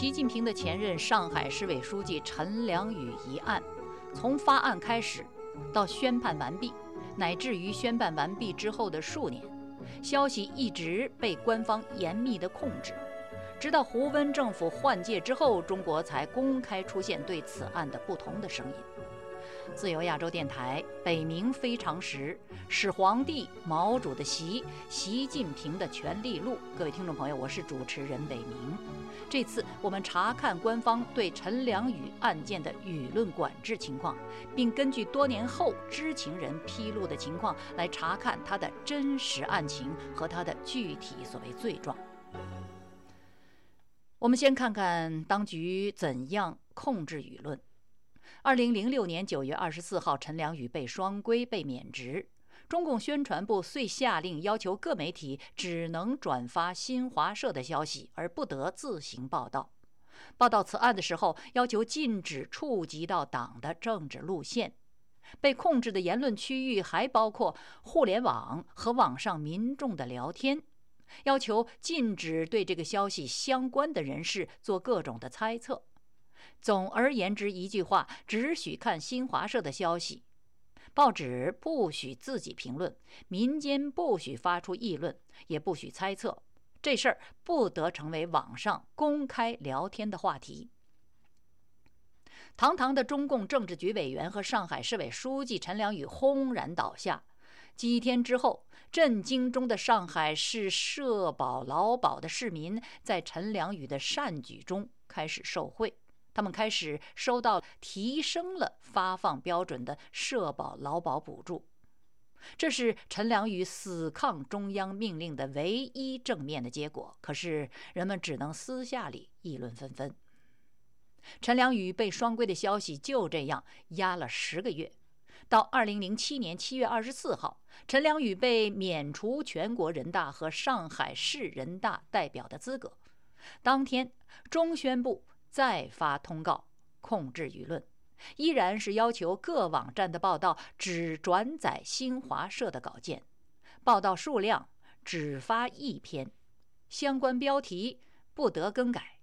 习近平的前任上海市委书记陈良宇一案，从发案开始到宣判完毕，乃至于宣判完毕之后的数年，消息一直被官方严密的控制，直到胡温政府换届之后，中国才公开出现对此案的不同的声音。自由亚洲电台北冥非常时，始皇帝毛主的习，习近平的权力录。各位听众朋友，我是主持人北冥。这次我们查看官方对陈良宇案件的舆论管制情况，并根据多年后知情人披露的情况来查看他的真实案情和他的具体所谓罪状。我们先看看当局怎样控制舆论。二零零六年九月二十四号，陈良宇被双规被免职。中共宣传部遂下令要求各媒体只能转发新华社的消息，而不得自行报道。报道此案的时候，要求禁止触及到党的政治路线。被控制的言论区域还包括互联网和网上民众的聊天，要求禁止对这个消息相关的人士做各种的猜测。总而言之，一句话，只许看新华社的消息，报纸不许自己评论，民间不许发出议论，也不许猜测，这事儿不得成为网上公开聊天的话题。堂堂的中共政治局委员和上海市委书记陈良宇轰然倒下，几天之后，震惊中的上海市社保劳保的市民在陈良宇的善举中开始受贿。他们开始收到提升了发放标准的社保劳保补助，这是陈良宇死抗中央命令的唯一正面的结果。可是人们只能私下里议论纷纷。陈良宇被双规的消息就这样压了十个月，到二零零七年七月二十四号，陈良宇被免除全国人大和上海市人大代表的资格。当天，中宣部。再发通告控制舆论，依然是要求各网站的报道只转载新华社的稿件，报道数量只发一篇，相关标题不得更改，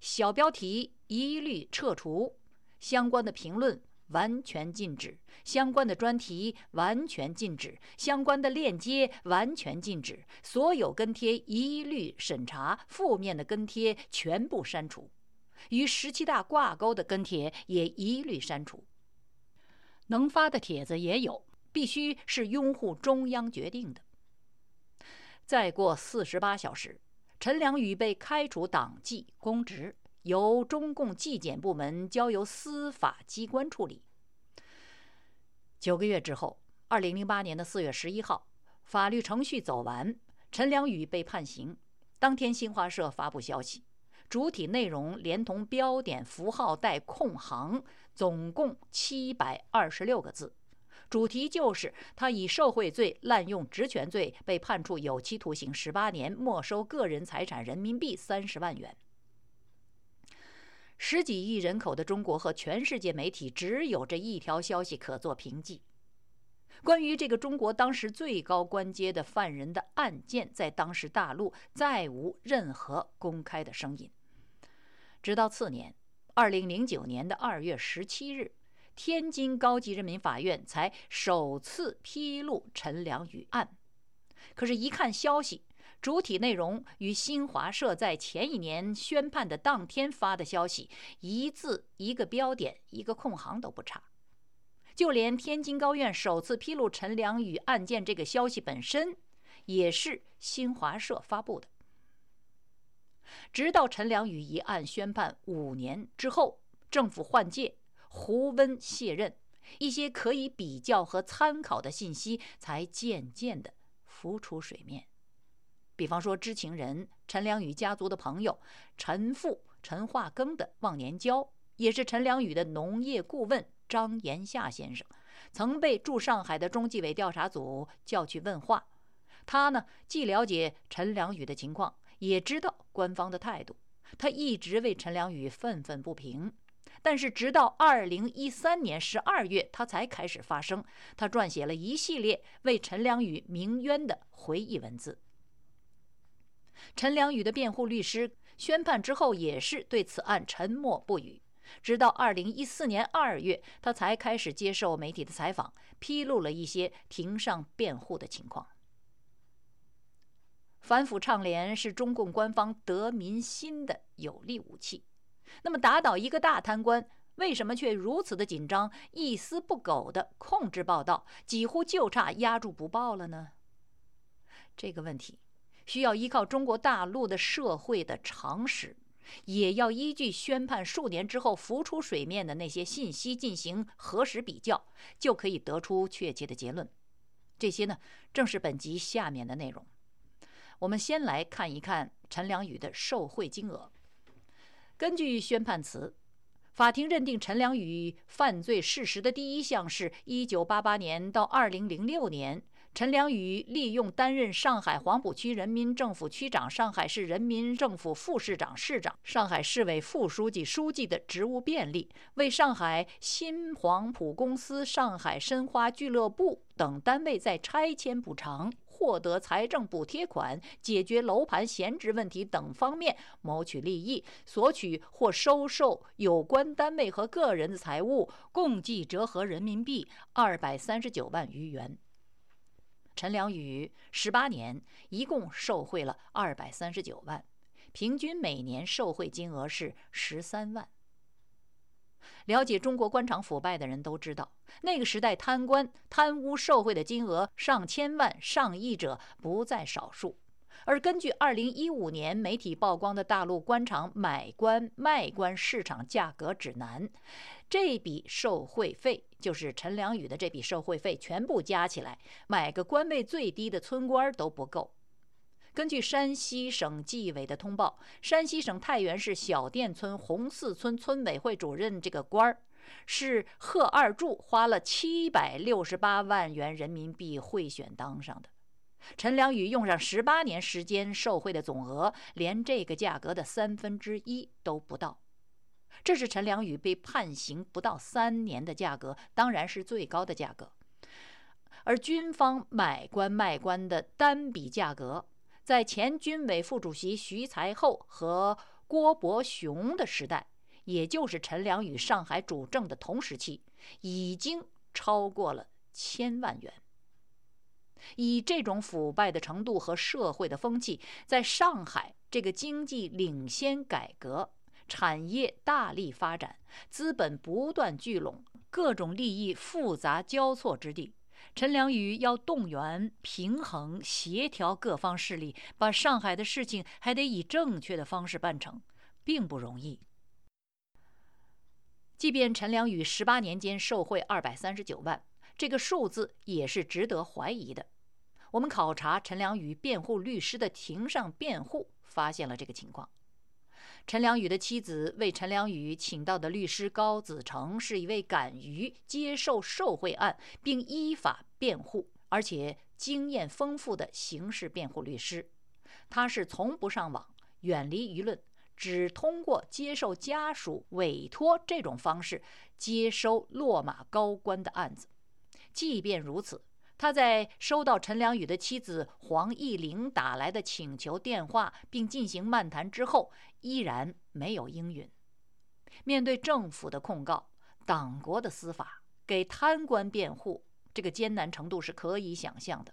小标题一律撤除，相关的评论完全禁止，相关的专题完全禁止，相关的链接完全禁止，所有跟帖一律审查，负面的跟帖全部删除。与十七大挂钩的跟帖也一律删除，能发的帖子也有，必须是拥护中央决定的。再过四十八小时，陈良宇被开除党纪公职，由中共纪检部门交由司法机关处理。九个月之后，二零零八年的四月十一号，法律程序走完，陈良宇被判刑。当天，新华社发布消息。主体内容连同标点符号带空行，总共七百二十六个字。主题就是他以受贿罪、滥用职权罪被判处有期徒刑十八年，没收个人财产人民币三十万元。十几亿人口的中国和全世界媒体只有这一条消息可做凭记。关于这个中国当时最高官阶的犯人的案件，在当时大陆再无任何公开的声音。直到次年，二零零九年的二月十七日，天津高级人民法院才首次披露陈良宇案。可是，一看消息，主体内容与新华社在前一年宣判的当天发的消息一字一个标点一个空行都不差。就连天津高院首次披露陈良宇案件这个消息本身，也是新华社发布的。直到陈良宇一案宣判五年之后，政府换届，胡温卸任，一些可以比较和参考的信息才渐渐地浮出水面。比方说，知情人陈良宇家族的朋友陈父陈化庚的忘年交，也是陈良宇的农业顾问张延夏先生，曾被驻上海的中纪委调查组叫去问话。他呢，既了解陈良宇的情况。也知道官方的态度，他一直为陈良宇愤愤不平。但是直到二零一三年十二月，他才开始发声。他撰写了一系列为陈良宇鸣冤的回忆文字。陈良宇的辩护律师宣判之后，也是对此案沉默不语。直到二零一四年二月，他才开始接受媒体的采访，披露了一些庭上辩护的情况。反腐倡廉是中共官方得民心的有力武器。那么，打倒一个大贪官，为什么却如此的紧张，一丝不苟地控制报道，几乎就差压住不报了呢？这个问题需要依靠中国大陆的社会的常识，也要依据宣判数年之后浮出水面的那些信息进行核实比较，就可以得出确切的结论。这些呢，正是本集下面的内容。我们先来看一看陈良宇的受贿金额。根据宣判词，法庭认定陈良宇犯罪事实的第一项是一九八八年到二零零六年，陈良宇利用担任上海黄浦区人民政府区长、上海市人民政府副市长、市长、上海市委副书记、书记的职务便利，为上海新黄浦公司、上海申花俱乐部等单位在拆迁补偿。获得财政补贴款、解决楼盘闲置问题等方面谋取利益，索取或收受有关单位和个人的财物，共计折合人民币二百三十九万余元。陈良宇十八年一共受贿了二百三十九万，平均每年受贿金额是十三万。了解中国官场腐败的人都知道，那个时代贪官贪污受贿的金额上千万、上亿者不在少数。而根据2015年媒体曝光的大陆官场买官卖官市场价格指南，这笔受贿费就是陈良宇的这笔受贿费，全部加起来，买个官位最低的村官都不够。根据山西省纪委的通报，山西省太原市小店村红四村村委会主任这个官儿，是贺二柱花了七百六十八万元人民币贿选当上的。陈良宇用上十八年时间受贿的总额，连这个价格的三分之一都不到。这是陈良宇被判刑不到三年的价格，当然是最高的价格。而军方买官卖官的单笔价格。在前军委副主席徐才厚和郭伯雄的时代，也就是陈良宇上海主政的同时期，已经超过了千万元。以这种腐败的程度和社会的风气，在上海这个经济领先改革、产业大力发展、资本不断聚拢、各种利益复杂交错之地。陈良宇要动员、平衡、协调各方势力，把上海的事情还得以正确的方式办成，并不容易。即便陈良宇十八年间受贿二百三十九万，这个数字也是值得怀疑的。我们考察陈良宇辩护律师的庭上辩护，发现了这个情况。陈良宇的妻子为陈良宇请到的律师高子成是一位敢于接受受贿案并依法辩护，而且经验丰富的刑事辩护律师。他是从不上网、远离舆论，只通过接受家属委托这种方式接收落马高官的案子。即便如此。他在收到陈良宇的妻子黄义玲打来的请求电话，并进行漫谈之后，依然没有应允。面对政府的控告，党国的司法给贪官辩护，这个艰难程度是可以想象的。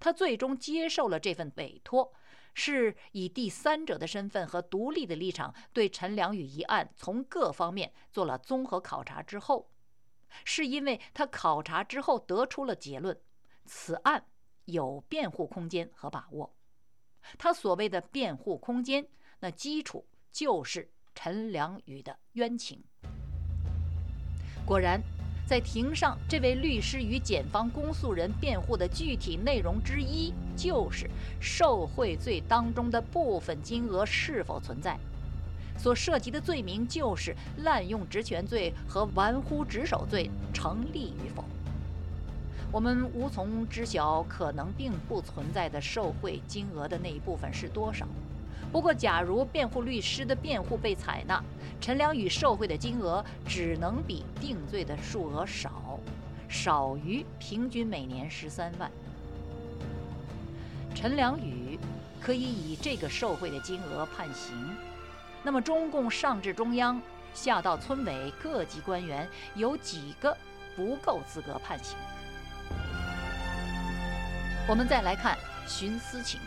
他最终接受了这份委托，是以第三者的身份和独立的立场，对陈良宇一案从各方面做了综合考察之后，是因为他考察之后得出了结论。此案有辩护空间和把握。他所谓的辩护空间，那基础就是陈良宇的冤情。果然，在庭上，这位律师与检方公诉人辩护的具体内容之一，就是受贿罪当中的部分金额是否存在，所涉及的罪名就是滥用职权罪和玩忽职守罪成立与否。我们无从知晓可能并不存在的受贿金额的那一部分是多少。不过，假如辩护律师的辩护被采纳，陈良宇受贿的金额只能比定罪的数额少，少于平均每年十三万。陈良宇可以以这个受贿的金额判刑，那么中共上至中央，下到村委各级官员，有几个不够资格判刑？我们再来看徇私情。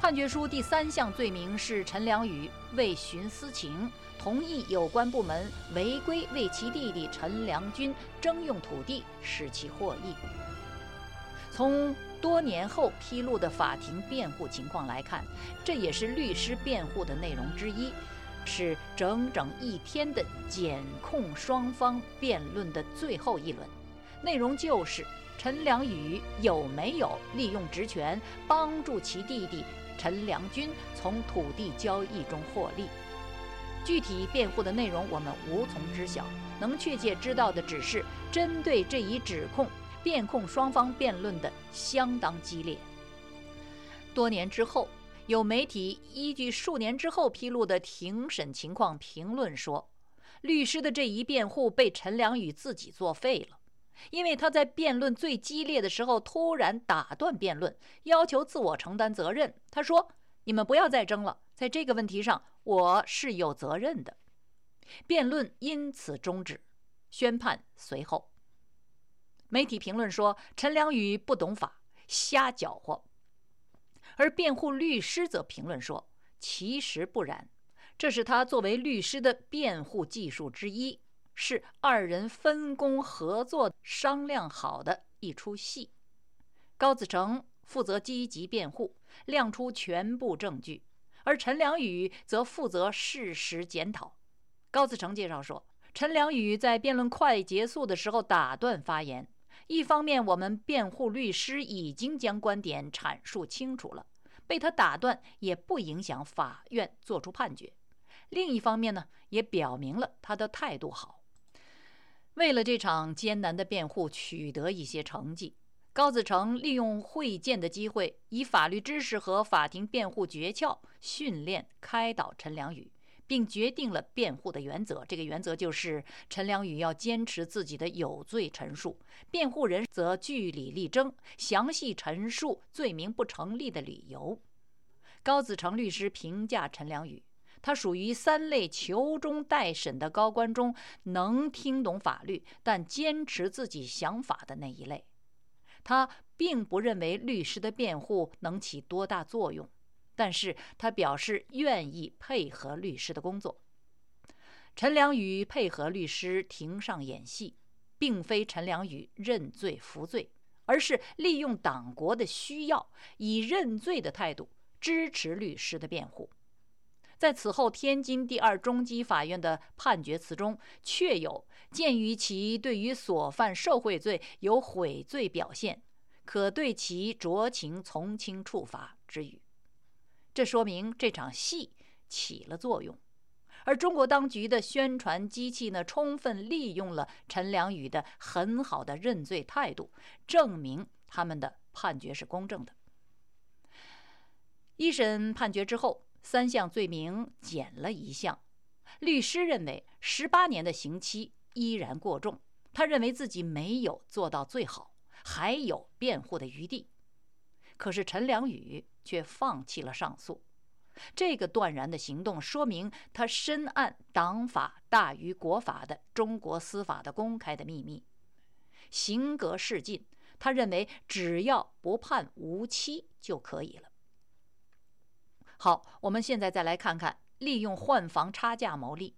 判决书第三项罪名是陈良宇为徇私情，同意有关部门违规为其弟弟陈良军征用土地，使其获益。从多年后披露的法庭辩护情况来看，这也是律师辩护的内容之一，是整整一天的检控双方辩论的最后一轮，内容就是陈良宇有没有利用职权帮助其弟弟。陈良军从土地交易中获利，具体辩护的内容我们无从知晓，能确切知道的只是针对这一指控，辩控双方辩论的相当激烈。多年之后，有媒体依据数年之后披露的庭审情况评论说，律师的这一辩护被陈良宇自己作废了。因为他在辩论最激烈的时候突然打断辩论，要求自我承担责任。他说：“你们不要再争了，在这个问题上我是有责任的。”辩论因此终止，宣判随后。媒体评论说陈良宇不懂法，瞎搅和，而辩护律师则评论说其实不然，这是他作为律师的辩护技术之一。是二人分工合作商量好的一出戏。高子成负责积极辩护，亮出全部证据，而陈良宇则负责事实检讨。高子成介绍说，陈良宇在辩论快结束的时候打断发言。一方面，我们辩护律师已经将观点阐述清楚了，被他打断也不影响法院作出判决；另一方面呢，也表明了他的态度好。为了这场艰难的辩护取得一些成绩，高子成利用会见的机会，以法律知识和法庭辩护诀窍训练开导陈良宇，并决定了辩护的原则。这个原则就是陈良宇要坚持自己的有罪陈述，辩护人则据理力争，详细陈述罪名不成立的理由。高子成律师评价陈良宇。他属于三类求中待审的高官中能听懂法律，但坚持自己想法的那一类。他并不认为律师的辩护能起多大作用，但是他表示愿意配合律师的工作。陈良宇配合律师庭上演戏，并非陈良宇认罪服罪，而是利用党国的需要，以认罪的态度支持律师的辩护。在此后，天津第二中级法院的判决词中，确有鉴于其对于所犯受贿罪有悔罪表现，可对其酌情从轻处罚之语。这说明这场戏起了作用，而中国当局的宣传机器呢，充分利用了陈良宇的很好的认罪态度，证明他们的判决是公正的。一审判决之后。三项罪名减了一项，律师认为十八年的刑期依然过重，他认为自己没有做到最好，还有辩护的余地。可是陈良宇却放弃了上诉，这个断然的行动说明他深谙党法大于国法的中国司法的公开的秘密。刑格事尽，他认为只要不判无期就可以了。好，我们现在再来看看利用换房差价牟利。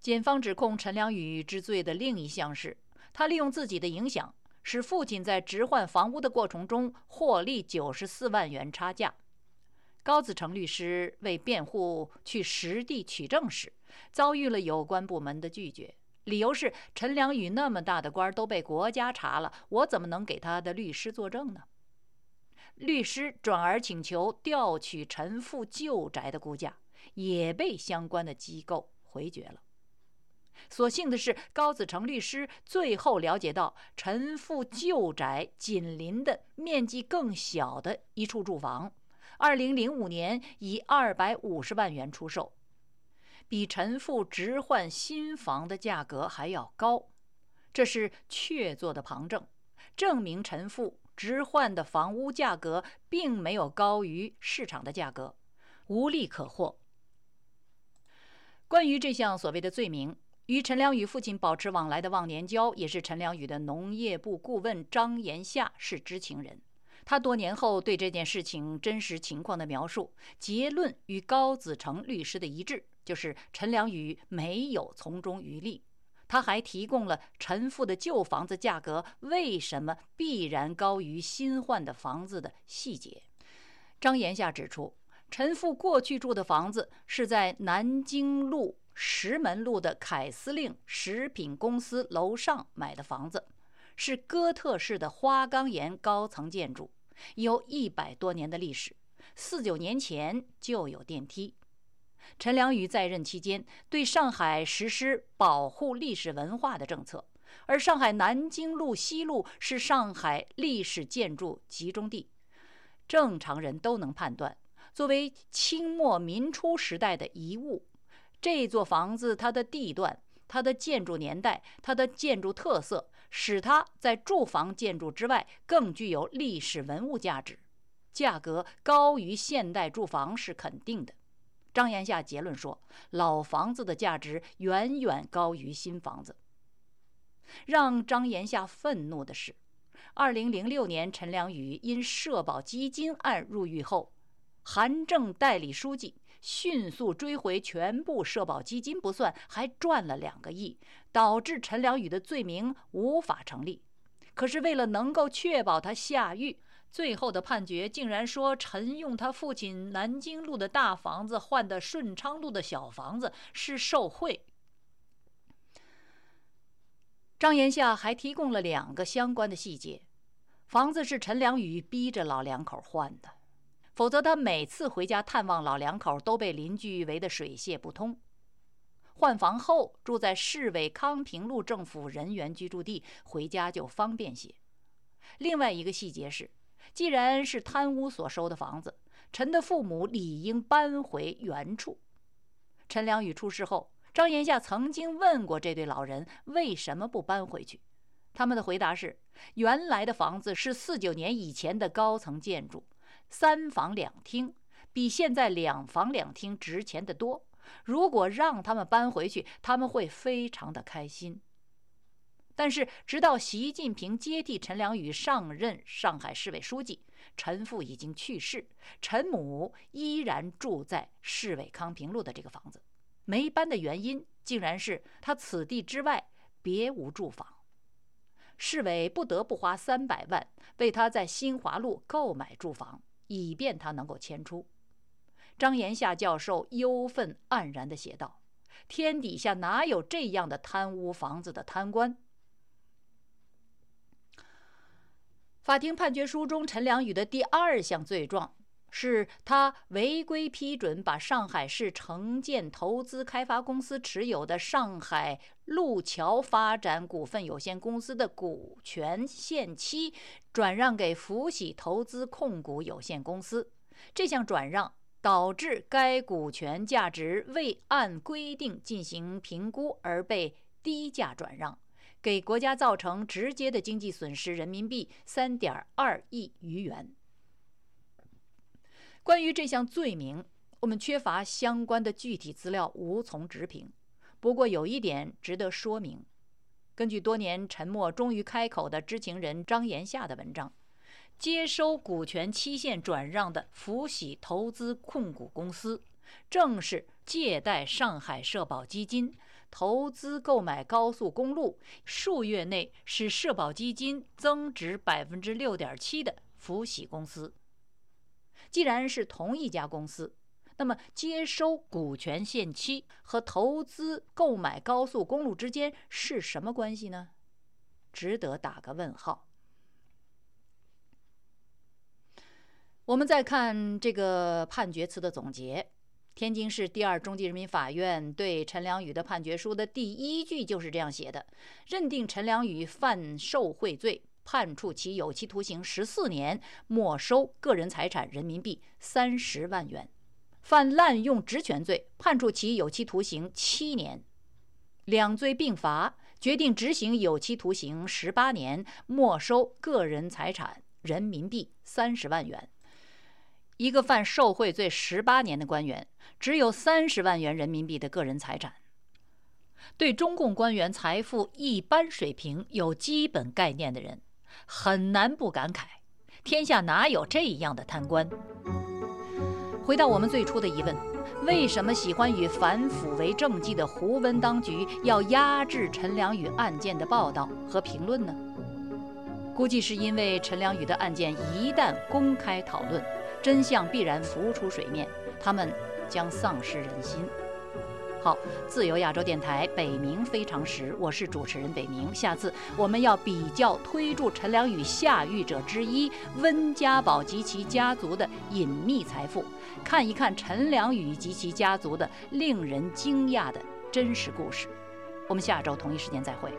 检方指控陈良宇之罪的另一项是，他利用自己的影响，使父亲在置换房屋的过程中获利九十四万元差价。高子成律师为辩护去实地取证时，遭遇了有关部门的拒绝，理由是陈良宇那么大的官都被国家查了，我怎么能给他的律师作证呢？律师转而请求调取陈父旧宅的估价，也被相关的机构回绝了。所幸的是，高子成律师最后了解到，陈父旧宅紧邻的面积更小的一处住房，二零零五年以二百五十万元出售，比陈父直换新房的价格还要高。这是确凿的旁证，证明陈父直换的房屋价格并没有高于市场的价格，无利可获。关于这项所谓的罪名，与陈良宇父亲保持往来的忘年交，也是陈良宇的农业部顾问张延夏是知情人。他多年后对这件事情真实情况的描述，结论与高子成律师的一致，就是陈良宇没有从中渔利。他还提供了陈父的旧房子价格为什么必然高于新换的房子的细节。张延夏指出，陈父过去住的房子是在南京路石门路的凯司令食品公司楼上买的房子，是哥特式的花岗岩高层建筑，有一百多年的历史，四九年前就有电梯。陈良宇在任期间，对上海实施保护历史文化的政策，而上海南京路西路是上海历史建筑集中地。正常人都能判断，作为清末民初时代的遗物，这座房子它的地段、它的建筑年代、它的建筑特色，使它在住房建筑之外更具有历史文物价值，价格高于现代住房是肯定的。张延夏结论说，老房子的价值远远高于新房子。让张延夏愤怒的是，二零零六年陈良宇因社保基金案入狱后，韩正代理书记迅速追回全部社保基金不算，还赚了两个亿，导致陈良宇的罪名无法成立。可是为了能够确保他下狱。最后的判决竟然说，陈用他父亲南京路的大房子换的顺昌路的小房子是受贿。张延夏还提供了两个相关的细节：房子是陈良宇逼着老两口换的，否则他每次回家探望老两口都被邻居围得水泄不通；换房后住在市委康平路政府人员居住地，回家就方便些。另外一个细节是。既然是贪污所收的房子，陈的父母理应搬回原处。陈良宇出事后，张延夏曾经问过这对老人为什么不搬回去，他们的回答是：原来的房子是四九年以前的高层建筑，三房两厅，比现在两房两厅值钱的多。如果让他们搬回去，他们会非常的开心。但是，直到习近平接替陈良宇上任上海市委书记，陈父已经去世，陈母依然住在市委康平路的这个房子。没搬的原因，竟然是他此地之外别无住房，市委不得不花三百万为他在新华路购买住房，以便他能够迁出。张延夏教授忧愤黯然地写道：“天底下哪有这样的贪污房子的贪官？”法庭判决书中，陈良宇的第二项罪状是他违规批准把上海市城建投资开发公司持有的上海路桥发展股份有限公司的股权限期转让给福喜投资控股有限公司。这项转让导致该股权价值未按规定进行评估而被低价转让。给国家造成直接的经济损失人民币三点二亿余元。关于这项罪名，我们缺乏相关的具体资料，无从直评。不过有一点值得说明：根据多年沉默终于开口的知情人张延夏的文章，接收股权期限转让的福喜投资控股公司，正是借贷上海社保基金。投资购买高速公路，数月内使社保基金增值百分之六点七的福喜公司。既然是同一家公司，那么接收股权限期和投资购买高速公路之间是什么关系呢？值得打个问号。我们再看这个判决词的总结。天津市第二中级人民法院对陈良宇的判决书的第一句就是这样写的：认定陈良宇犯受贿罪，判处其有期徒刑十四年，没收个人财产人民币三十万元；犯滥用职权罪，判处其有期徒刑七年。两罪并罚，决定执行有期徒刑十八年，没收个人财产人民币三十万元。一个犯受贿罪十八年的官员，只有三十万元人民币的个人财产。对中共官员财富一般水平有基本概念的人，很难不感慨：天下哪有这样的贪官？回到我们最初的疑问。为什么喜欢以反腐为政绩的胡温当局要压制陈良宇案件的报道和评论呢？估计是因为陈良宇的案件一旦公开讨论，真相必然浮出水面，他们将丧失人心。好，自由亚洲电台北冥非常时，我是主持人北冥。下次我们要比较推助陈良宇下狱者之一温家宝及其家族的隐秘财富，看一看陈良宇及其家族的令人惊讶的真实故事。我们下周同一时间再会。